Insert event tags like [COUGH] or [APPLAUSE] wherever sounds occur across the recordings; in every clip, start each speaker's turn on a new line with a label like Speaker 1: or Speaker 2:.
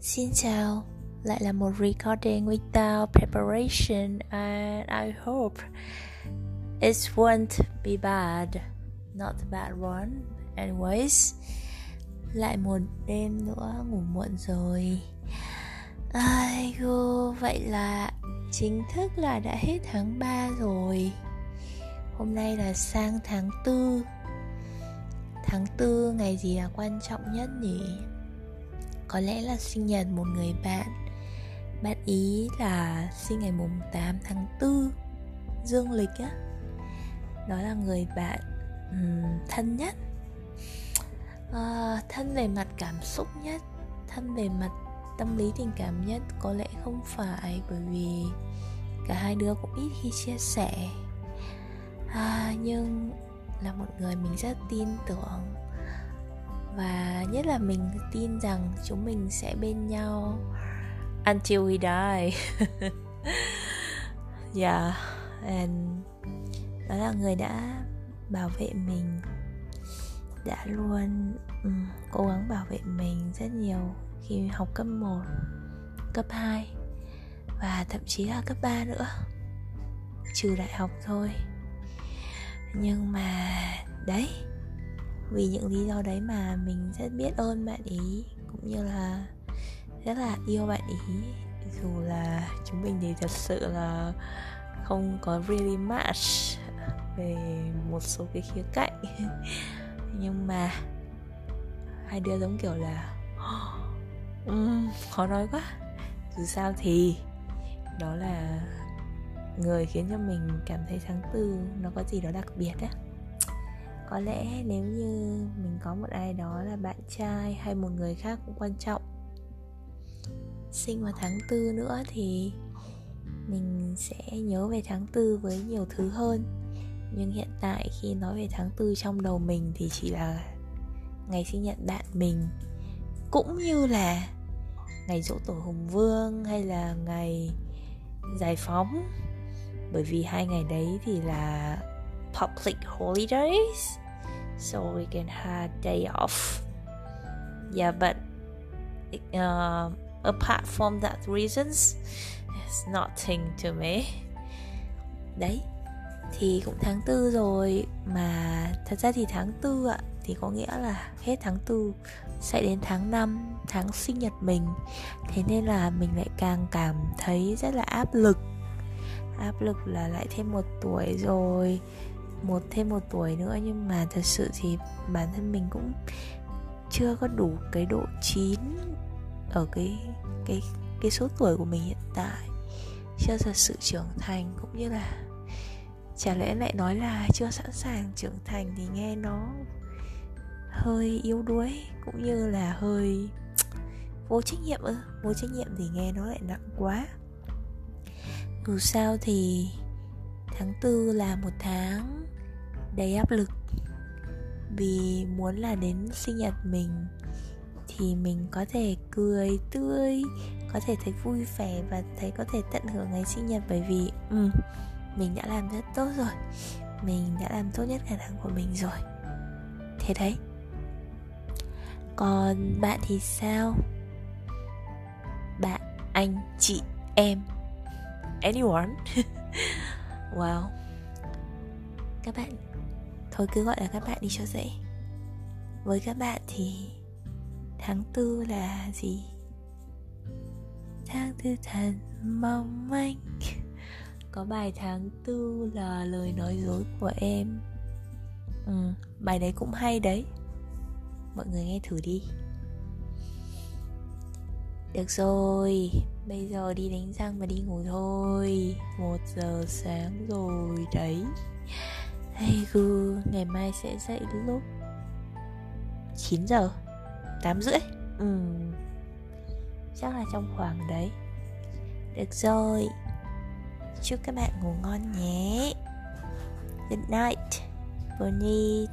Speaker 1: Xin chào, lại là một recording without preparation and I hope it won't be bad, not the bad one. Anyways, lại một đêm nữa ngủ muộn rồi. Ai go, vậy là chính thức là đã hết tháng 3 rồi. Hôm nay là sang tháng 4. Tháng 4 ngày gì là quan trọng nhất nhỉ? có lẽ là sinh nhật một người bạn. Bạn ý là sinh ngày mùng 8 tháng 4 dương lịch á. Đó là người bạn um, thân nhất. À, thân về mặt cảm xúc nhất thân về mặt tâm lý tình cảm nhất có lẽ không phải bởi vì cả hai đứa cũng ít khi chia sẻ. À, nhưng là một người mình rất tin tưởng. Và nhất là mình tin rằng chúng mình sẽ bên nhau until we die. [LAUGHS] Yeah and đó là người đã bảo vệ mình đã luôn um, cố gắng bảo vệ mình rất nhiều khi học cấp 1 cấp 2 và thậm chí là cấp 3 nữa. Trừ đại học thôi nhưng mà đấy vì những lý do đấy mà mình rất biết ơn bạn ý cũng như là rất là yêu bạn ý. Dù là chúng mình thì thật sự là không có really match về một số cái khía cạnh. [LAUGHS] Nhưng mà hai đứa giống kiểu là [GASPS] um, khó nói quá. Dù sao thì đó là người khiến cho mình cảm thấy tháng tư nó có gì đó đặc biệt á. Có lẽ nếu như mình có một ai đó là bạn trai hay một người khác cũng quan trọng. Sinh vào tháng tư nữa thì mình sẽ nhớ về tháng tư với nhiều thứ hơn. Nhưng hiện tại khi nói về tháng tư trong đầu mình thì chỉ là ngày sinh nhật bạn mình. Cũng như là ngày dỗ tổ hùng vương hay là ngày giải phóng bởi vì hai ngày đấy thì là public holidays. So we can have day off. Yeah but uh, apart from that reasons it's nothing to me. Đấy thì cũng tháng tư rồi mà thật ra thì tháng tư ạ thì có nghĩa là hết tháng tư sẽ đến tháng 5 tháng sinh nhật mình. Thế nên là mình lại càng cảm thấy rất là áp lực áp lực là lại thêm một tuổi rồi, một thêm một tuổi nữa. Nhưng mà thật sự thì bản thân mình cũng chưa có đủ cái độ chín ở cái cái cái số tuổi của mình hiện tại. Chưa thật sự trưởng thành cũng như là chả lẽ lại nói là chưa sẵn sàng trưởng thành thì nghe nó hơi yếu đuối cũng như là hơi vô trách nhiệm ư? Vô trách nhiệm thì nghe nó lại nặng quá dù sao thì tháng tư là một tháng đầy áp lực. Vì muốn là đến sinh nhật mình thì mình có thể cười tươi có thể thấy vui vẻ và thấy có thể tận hưởng ngày sinh nhật. Bởi vì um, mình đã làm rất tốt rồi. Mình đã làm tốt nhất khả năng của mình rồi. Thế đấy. Còn bạn thì sao? Bạn anh chị em anyone. [LAUGHS] Wow. Các bạn thôi cứ gọi là các bạn đi cho dễ. Với các bạn thì tháng tư là gì? Tháng tư thần mong manh. Có bài tháng tư là lời nói dối của em. Ừ, bài đấy cũng hay đấy. Mọi người nghe thử đi. Được rồi bây giờ đi đánh răng và đi ngủ thôi. Một giờ sáng rồi đấy. Hay gu ngày mai sẽ dậy lúc 9 giờ 8 rưỡi. Ừ. Chắc là trong khoảng đấy. Được rồi. Chúc các bạn ngủ ngon nhé. Good night. Bonnie.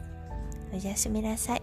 Speaker 1: Oyasuminasai